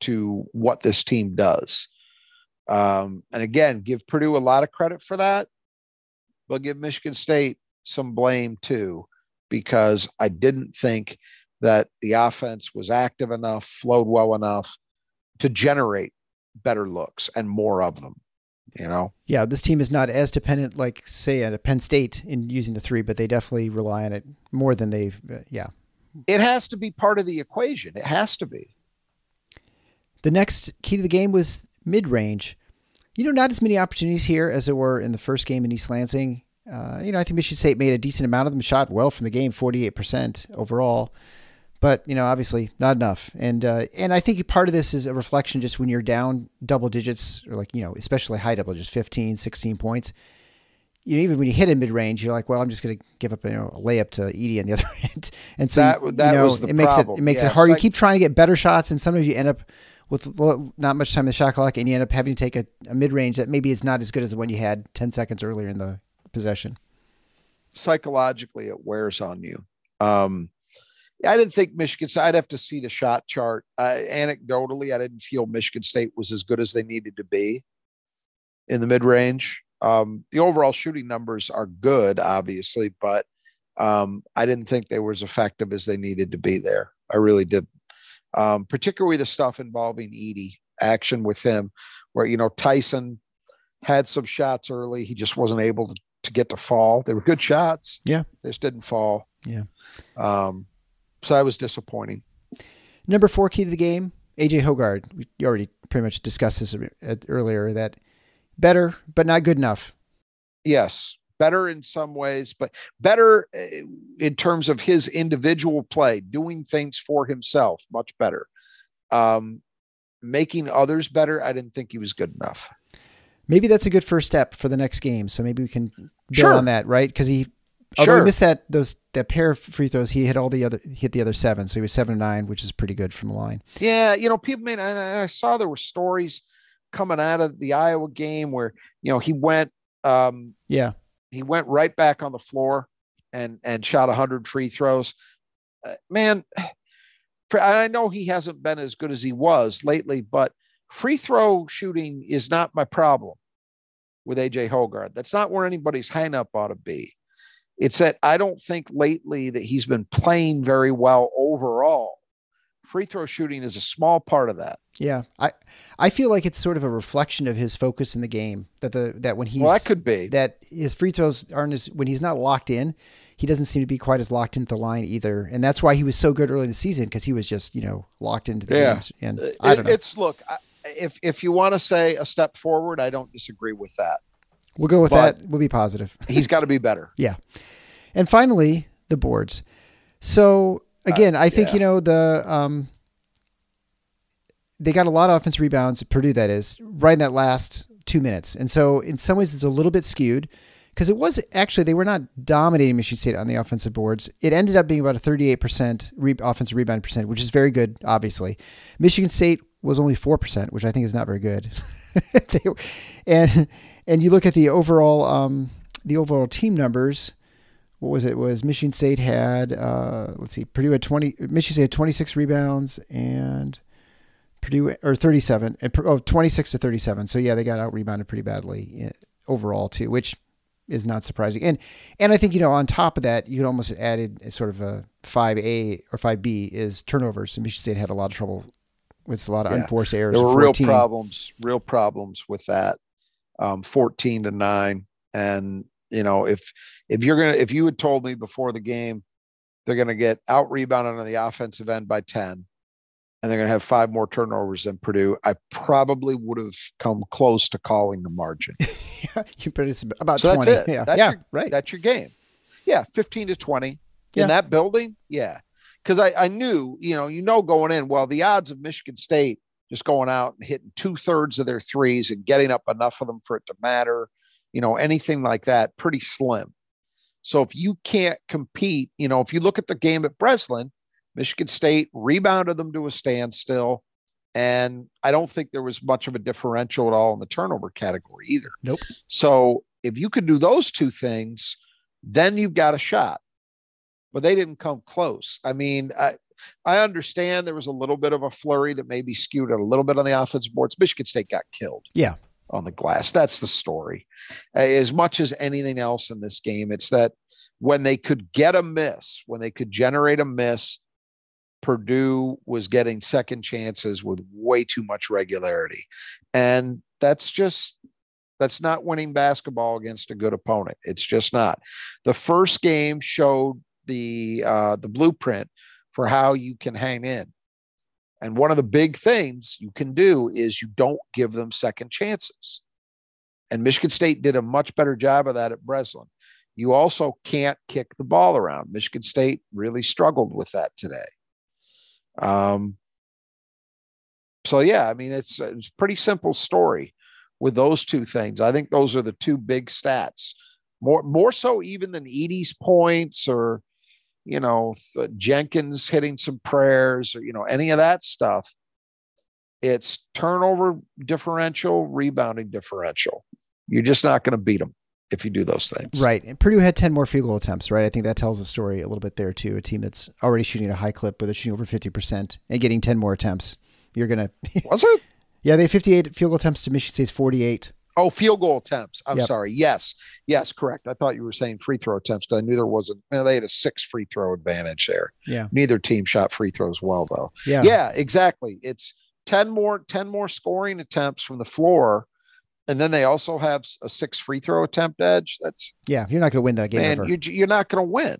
to what this team does. Um, and again, give Purdue a lot of credit for that, but give Michigan State some blame too, because I didn't think that the offense was active enough, flowed well enough to generate better looks and more of them. You know, Yeah, this team is not as dependent, like say at Penn State, in using the three, but they definitely rely on it more than they've. Uh, yeah. it has to be part of the equation. It has to be. The next key to the game was mid range. You know, not as many opportunities here as there were in the first game in East Lansing. Uh, you know, I think Michigan State made a decent amount of them, shot well from the game, 48% overall. But, you know, obviously not enough. And uh, and I think part of this is a reflection just when you're down double digits, or like, you know, especially high double digits, 15, 16 points. You know, even when you hit a mid range, you're like, well, I'm just going to give up you know, a layup to Edey on the [LAUGHS] other end. And so That- you know, was the it makes problem. it it makes Yeah, it hard. You keep trying to get better shots, and sometimes you end up with not much time in the shot clock, and you end up having to take a, a mid range that maybe is not as good as the one you had 10 seconds earlier in the possession. Psychologically, it wears on you. Um, I didn't think Michigan State, I'd have to see the shot chart. Uh, anecdotally, I didn't feel Michigan State was as good as they needed to be in the mid range. Um, the overall shooting numbers are good, obviously, but um, I didn't think they were as effective as they needed to be there. I really didn't. Um, particularly the stuff involving Edey, action with him, where, you know, Tyson had some shots early. He just wasn't able to, to get to fall. They were good shots. Yeah. They just didn't fall. Yeah. Um, so that was disappointing. Number four key to the game, AJ Hoggard. We already pretty much discussed this earlier that better, but not good enough. Yes, better in some ways, but better uh, in terms of his individual play, doing things for himself, much better. Um, making others better, I didn't think he was good enough. Maybe that's a good first step for the next game. So maybe we can build Sure. on that, right? Because he, although Sure. he missed that those that pair of free throws, he hit all the other hit the other seven, so he was seven nine, which is pretty good from the line. Yeah, you know, people. made. I, I saw there were stories coming out of the Iowa game where you know he went. Um, Yeah, he went right back on the floor and and shot 100 free throws Uh, man i know he hasn't been as good as he was lately but free throw shooting is not my problem with aj Hoggard that's not where anybody's hang up ought to be it's that i don't think lately that he's been playing very well overall free throw shooting is a small part of that yeah. I I feel like it's sort of a reflection of his focus in the game that the that when he's well that could be that his free throws aren't as when he's not locked in, he doesn't seem to be quite as locked into the line either, and that's why he was so good early in the season because he was just you know locked into the Yeah. games. And uh, I don't know. It's look, if if you want to say a step forward, I don't disagree with that. We'll go with but- that. We'll be positive. [LAUGHS] He's got to be better. Yeah. And finally, the boards. So again, I think Uh, yeah. you know the um they got a lot of offense rebounds, Purdue that is, right in that last two minutes. And so in some ways it's a little bit skewed because it was actually they were not dominating Michigan State on the offensive boards. It ended up being about a 38% re- offensive rebound percent, which is very good, obviously. Michigan State was only 4%, which I think is not very good. [LAUGHS] they, were- and and you look at the overall um, the overall team numbers. What was it? It was Michigan State had uh, let's see, Purdue had 20. Michigan State had 26 rebounds and Purdue or 37 and oh 26 to 37. So yeah, they got out rebounded pretty badly eh, overall too, which is not surprising. And and I think you know on top of that, you could almost added a sort of a 5A or 5B is turnovers. And Michigan State had a lot of trouble with a lot of Yeah. unforced errors. There were real problems, real problems with that. Um, 14 to 9. And, you know, if if you're gonna if you had told me before the game they're gonna get out rebounded on the offensive end by 10 and they're gonna have five more turnovers than Purdue, I probably would have come close to calling the margin. [LAUGHS] Yeah, you put it about So 20. that's it. Yeah, That's yeah, your- right. That's your game. Yeah, 15 to 20 Yeah. in that building. Yeah. Because I, I knew, you know, you know, going in, well, the odds of Michigan State just going out and hitting two thirds of their threes and getting up enough of them for it to matter, you know, anything like that, pretty slim. So if you can't compete, you know, if you look at the game at Breslin, Michigan State rebounded them to a standstill. And I don't think there was much of a differential at all in the turnover category either. Nope. So if you can do those two things, then you've got a shot. But they didn't come close. I mean, I, I understand there was a little bit of a flurry that maybe skewed it a little bit on the offensive boards. Michigan State got killed Yeah. on the glass. That's the story. As much as anything else in this game, it's that when they could get a miss, when they could generate a miss, Purdue was getting second chances with way too much regularity. And that's just that's not winning basketball against a good opponent. It's just not. The first game showed the uh, the blueprint for how you can hang in. And one of the big things you can do is you don't give them second chances. And Michigan State did a much better job of that at Breslin. You also can't kick the ball around. Michigan State really struggled with that today. Um, so yeah, I mean it's it's pretty simple story with those two things. I think those are the two big stats. More more so even than Edey's points or you know uh, Jenkins hitting some prayers or you know any of that stuff. It's turnover differential, rebounding differential. You're just not going to beat them if you do those things. Right. And Purdue had 10 more field goal attempts, right? I think that tells the story a little bit there, too. A team that's already shooting at a high clip, but they're shooting over 50% and getting 10 more attempts. You're going to, Was it? [LAUGHS] yeah, they have 58 field goal attempts to Michigan State's 48. Oh, field goal attempts. I'm Yep. sorry. Yes. Yes, correct. I thought you were saying free throw attempts I knew there wasn't. They had a six free throw advantage there. Yeah. Neither team shot free throws well, though. Yeah. Yeah, exactly. It's 10 more 10 more scoring attempts from the floor. And then they also have a six free throw attempt edge. That's Yeah. You're not going to win that game you, you're not going to win.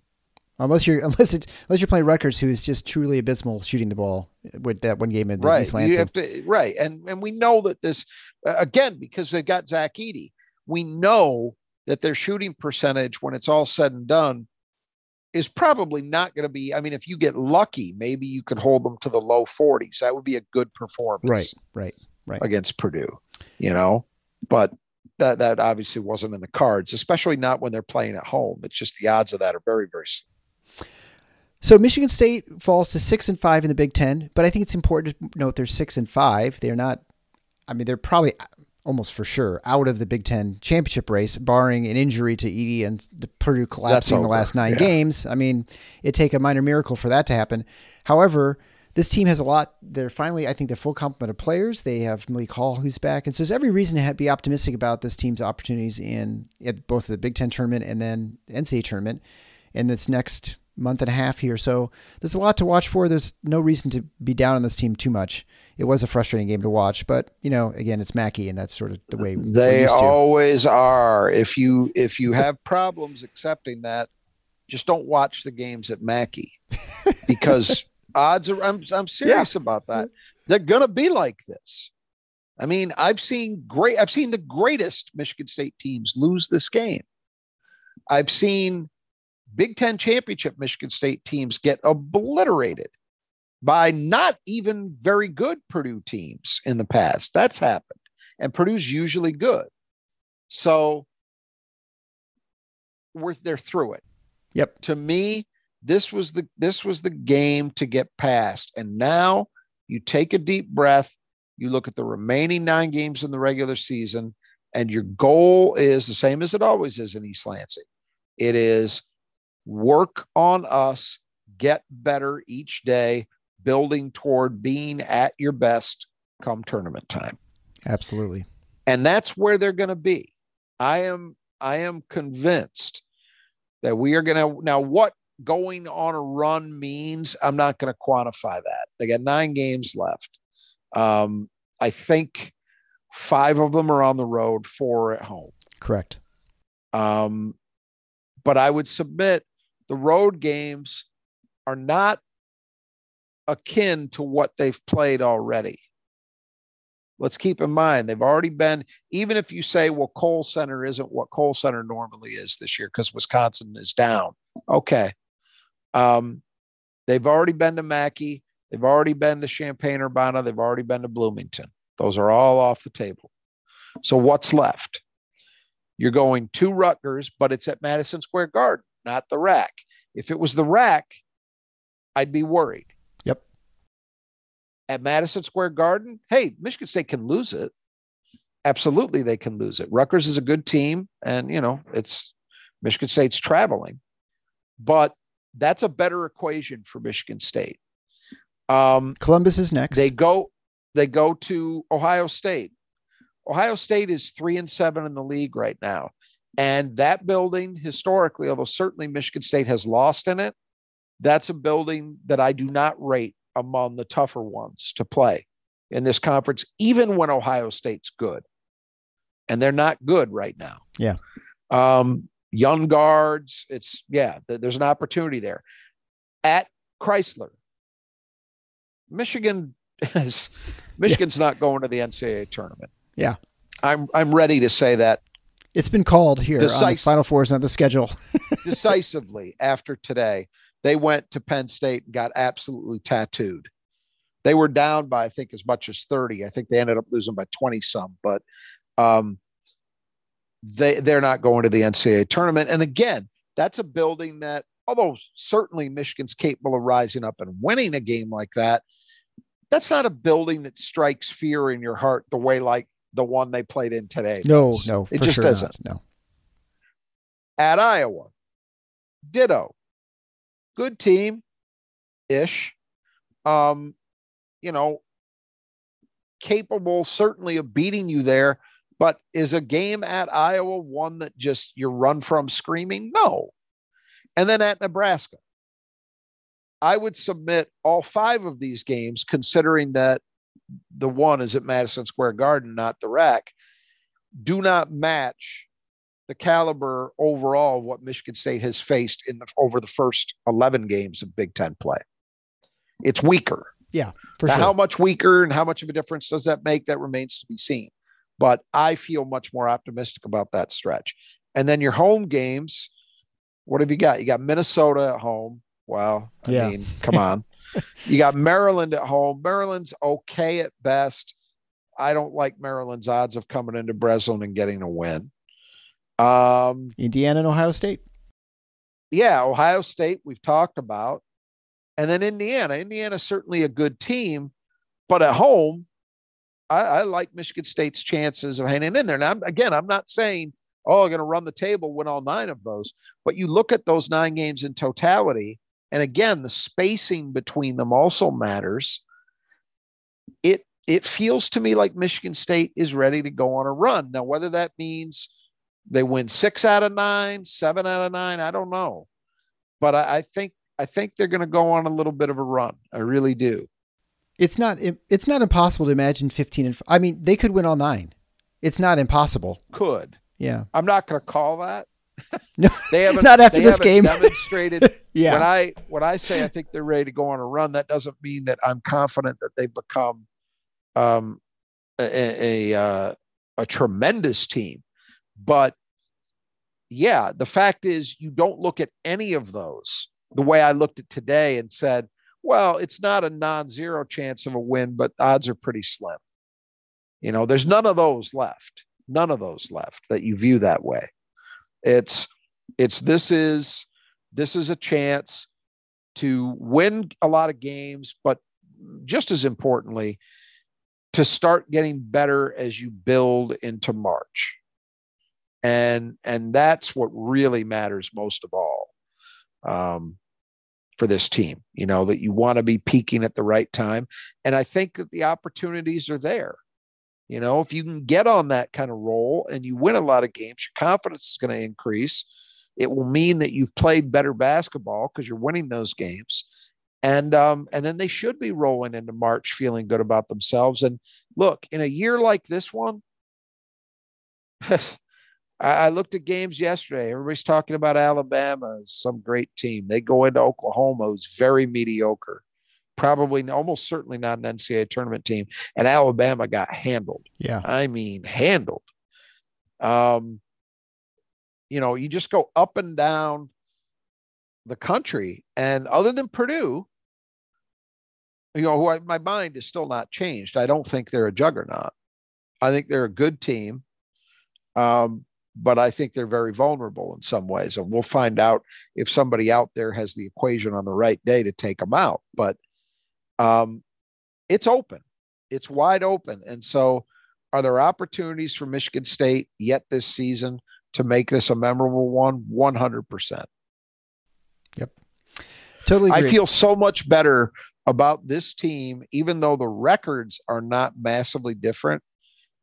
Unless you're, [LAUGHS] unless it's, unless you're playing Rutgers, who is just truly abysmal shooting the ball with that one game in the right East you Lansing. have to right and and we know that this again because they've got zach Edey, we know that their shooting percentage when it's all said and done is probably not going to be i mean if you get lucky maybe you could hold them to the low 40s that would be a good performance right. Right. against purdue you know but that that obviously wasn't in the cards especially not when they're playing at home it's just the odds of that are very very slim. So Michigan State falls to six and five in the Big Ten, but I think it's important to note they're six and five. They're not. I mean, they're probably almost for sure out of the Big Ten championship race, barring an injury to Edey and the Purdue collapsing the last nine Yeah. games. I mean, it'd take a minor miracle for that to happen. However, this team has a lot. They're finally, I think, the full complement of players. They have Malik Hall, who's back, and so there's every reason to be optimistic about this team's opportunities in at both the Big Ten tournament and then NCAA tournament in this next month and a half here. So there's a lot to watch for. There's no reason to be down on this team too much. It was a frustrating game to watch, but you know, again, it's Mackey, and that's sort of the way They always are. If you if you have problems accepting that, Just don't watch the games at Mackey because [LAUGHS] odds are. I'm I'm serious about that. They're gonna be like this. I mean, I've seen great. I've seen the greatest Michigan State teams lose this game. I've seen Big Ten championship Michigan State teams get obliterated by not even very good Purdue teams in the past. That's happened. And Purdue's usually good. So we're they're through it. Yep. To me, this was the this was the game to get past. And now you take a deep breath, you look at the remaining nine games in the regular season, and your goal is the same as it always is in East Lansing. It is work on us, get better each day, building toward being at your best come tournament time. Absolutely. And that's where they're going to be. I am I am convinced that we are going to now what going on a run means i'm not going to quantify that they got nine games left um, i think five of them are on the road four at home Correct. um, but i would submit the road games are not akin to what they've played already. Let's keep in mind they've already been even if you say well Kohl Center isn't what Kohl Center normally is this year because wisconsin is down. Okay. Um, they've already been to mackey. They've already been to champaign urbana. They've already been to bloomington. Those are all off the table. So what's left? You're going to rutgers but it's at madison square garden not the RAC if it was the RAC i'd be worried Yep. at Madison Square Garden, hey, Michigan State can lose it. Absolutely, they can lose it. Rutgers is a good team, and you know it's Michigan State's traveling, but that's a better equation for Michigan State. Um, Columbus is next. they go, they go to Ohio State. Ohio State is three and seven in the league right now, and that building historically, although certainly Michigan State has lost in it, that's a building that I do not rate among the tougher ones to play in this conference, even when Ohio State's good. And they're not good right now. Yeah. Um, young guards, it's, yeah, th- there's an opportunity there. At Crisler, Michigan [LAUGHS] is, Michigan's not going to the NCAA tournament. Yeah. I'm, I'm ready to say that it's been called here on. Final Four is not the schedule. [LAUGHS] decisively after today. They went to Penn State and got absolutely tattooed. They were down by I think as much as 30. I think they ended up losing by 20 some, but um they they're not going to the NCAA tournament. And again, that's a building that although certainly Michigan's capable of rising up and winning a game like that, that's not a building that strikes fear in your heart the way like the one they played in today. No, no, it for just sure doesn't not. No. at Iowa. Ditto. Good team ish. Um, you know, capable certainly of beating you there, but is a game at Iowa one that just you run from screaming? No. And then at Nebraska. I would submit all five of these games, considering that the one is at Madison Square Garden, not the RAC, do not match the caliber overall of what Michigan State has faced in the over the first 11 games of Big Ten play. It's weaker. Yeah, for Now, sure. How much weaker and how much of a difference does that make? That remains to be seen. But I feel much more optimistic about that stretch. And then your home games, what have you got? You got Minnesota at home. Well, I Yeah. mean, come on. [LAUGHS] you got Maryland at home. Maryland's okay at best. I don't like Maryland's odds of coming into Breslin and getting a win. Um, Indiana and Ohio State. yeah, Ohio State, we've talked about. And then Indiana. Indiana's certainly a good team, but at home, I, I like Michigan State's chances of hanging in there. Now, I'm- again, I'm not saying, oh, I'm going to run the table, win all nine of those, but you look at those nine games in totality, and again, the spacing between them also matters. It it feels to me like Michigan State is ready to go on a run. Now, whether that means they win six out of nine, seven out of nine, I don't know. But I, I think I think they're going to go on a little bit of a run. I really do. It's not. It's not impossible to imagine fifteen and. I mean, they could win all nine. It's not impossible. Could Yeah. I'm not going to call that, No, [LAUGHS] They haven't not after this game. demonstrated [LAUGHS] Yeah. when I when I say I think they're ready to go on a run, that doesn't mean that I'm confident that they've become um, a a, uh, a tremendous team. But yeah, the fact is, you don't look at any of those the way I looked at today and said, "Well, it's not a non-zero chance of a win, but odds are pretty slim." You know, there's none of those left. None of those left that you view that way. It's it's this is this is a chance to win a lot of games, but just as importantly, to start getting better as you build into March. And and that's what really matters most of all um, for this team. You know that you want to be peaking at the right time, and I think that the opportunities are there. You know, if you can get on that kind of roll and you win a lot of games, your confidence is going to increase. It will mean that you've played better basketball because you're winning those games. And um, and then they should be rolling into March feeling good about themselves. And look, in a year like this one, [LAUGHS] I, I looked at games yesterday. Everybody's talking about Alabama as some great team. They go into Oklahoma, who's very mediocre, probably almost certainly not an NCAA tournament team. And Alabama got handled. Yeah. I mean, handled. Um, you know, you just go up and down the country, and other than Purdue, you know, who I, my mind is still not changed. I don't think they're a juggernaut. I think they're a good team, um, but I think they're very vulnerable in some ways, and we'll find out if somebody out there has the equation on the right day to take them out. But um, it's open, it's wide open, and so are there opportunities for Michigan State yet this season to make this a memorable one? One hundred percent. Yep. Totally I feel so much better about this team, even though the records are not massively different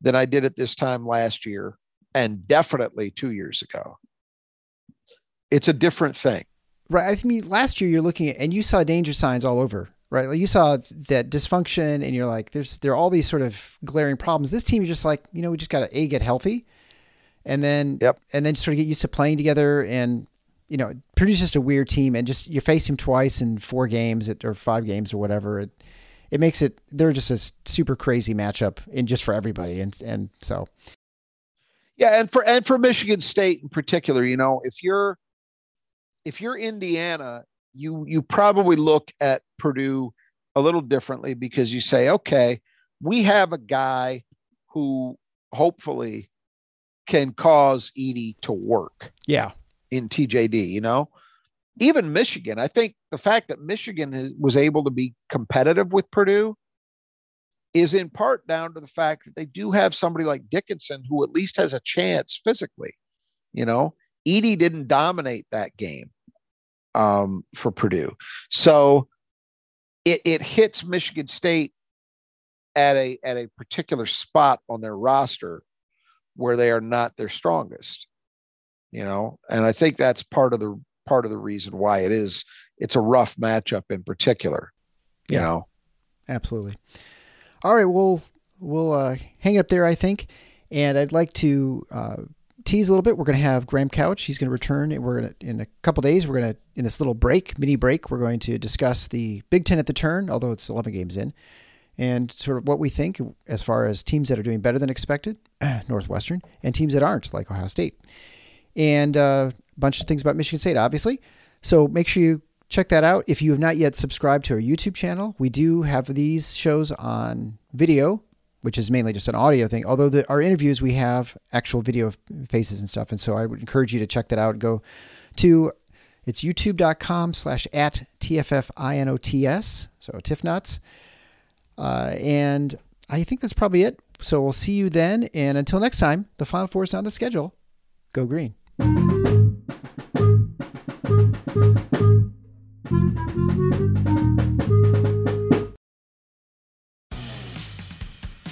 than I did at this time last year and definitely two years ago. It's a different thing. Right. I mean, last year you're looking at, and you saw danger signs all over, right? Like you saw that dysfunction, and you're like, there's there are all these sort of glaring problems. This team, you're just like, you know, we just got to a get healthy, and then Yep. and then sort of get used to playing together. And you know, Purdue's just a weird team, and just you face him twice in four games at, or five games or whatever. It it makes it they're just a super crazy matchup, and just for everybody, and and so Yeah, and for and for Michigan State in particular, you know, if you're if you're Indiana, you you probably look at Purdue a little differently because you say, okay, we have a guy who hopefully can cause Edey to work yeah, in TJD, you know? Even Michigan, I think the fact that Michigan was able to be competitive with Purdue is in part down to the fact that they do have somebody like Dickinson who at least has a chance physically. You know, Edey didn't dominate that game um, for Purdue. So it, it hits Michigan State at a at a particular spot on their roster where they are not their strongest you know and i think that's part of the part of the reason why it is it's a rough matchup in particular you Yeah. know Absolutely. All right, we'll we'll uh, hang it up there, I think. And I'd like to uh, tease a little bit. We're going to have Graham Couch. He's going to return. and We're going to in a couple days. We're going to in this little break, mini break. We're going to discuss the Big Ten at the turn, although it's 11 games in, and sort of what we think as far as teams that are doing better than expected, [CLEARS THROAT] Northwestern, and teams that aren't, like Ohio State, and uh, a bunch of things about Michigan State, obviously. So make sure you check that out. If you have not yet subscribed to our YouTube channel, we do have these shows on video, which is mainly just an audio thing. Although the, our interviews, we have actual video faces and stuff. And so I would encourage you to check that out. Go to it's youtube.com slash at TFFINOTS. So TIFNUTS. Uh, and I think that's probably it. So we'll see you then. And until next time, the Final Four is on the schedule. Go green.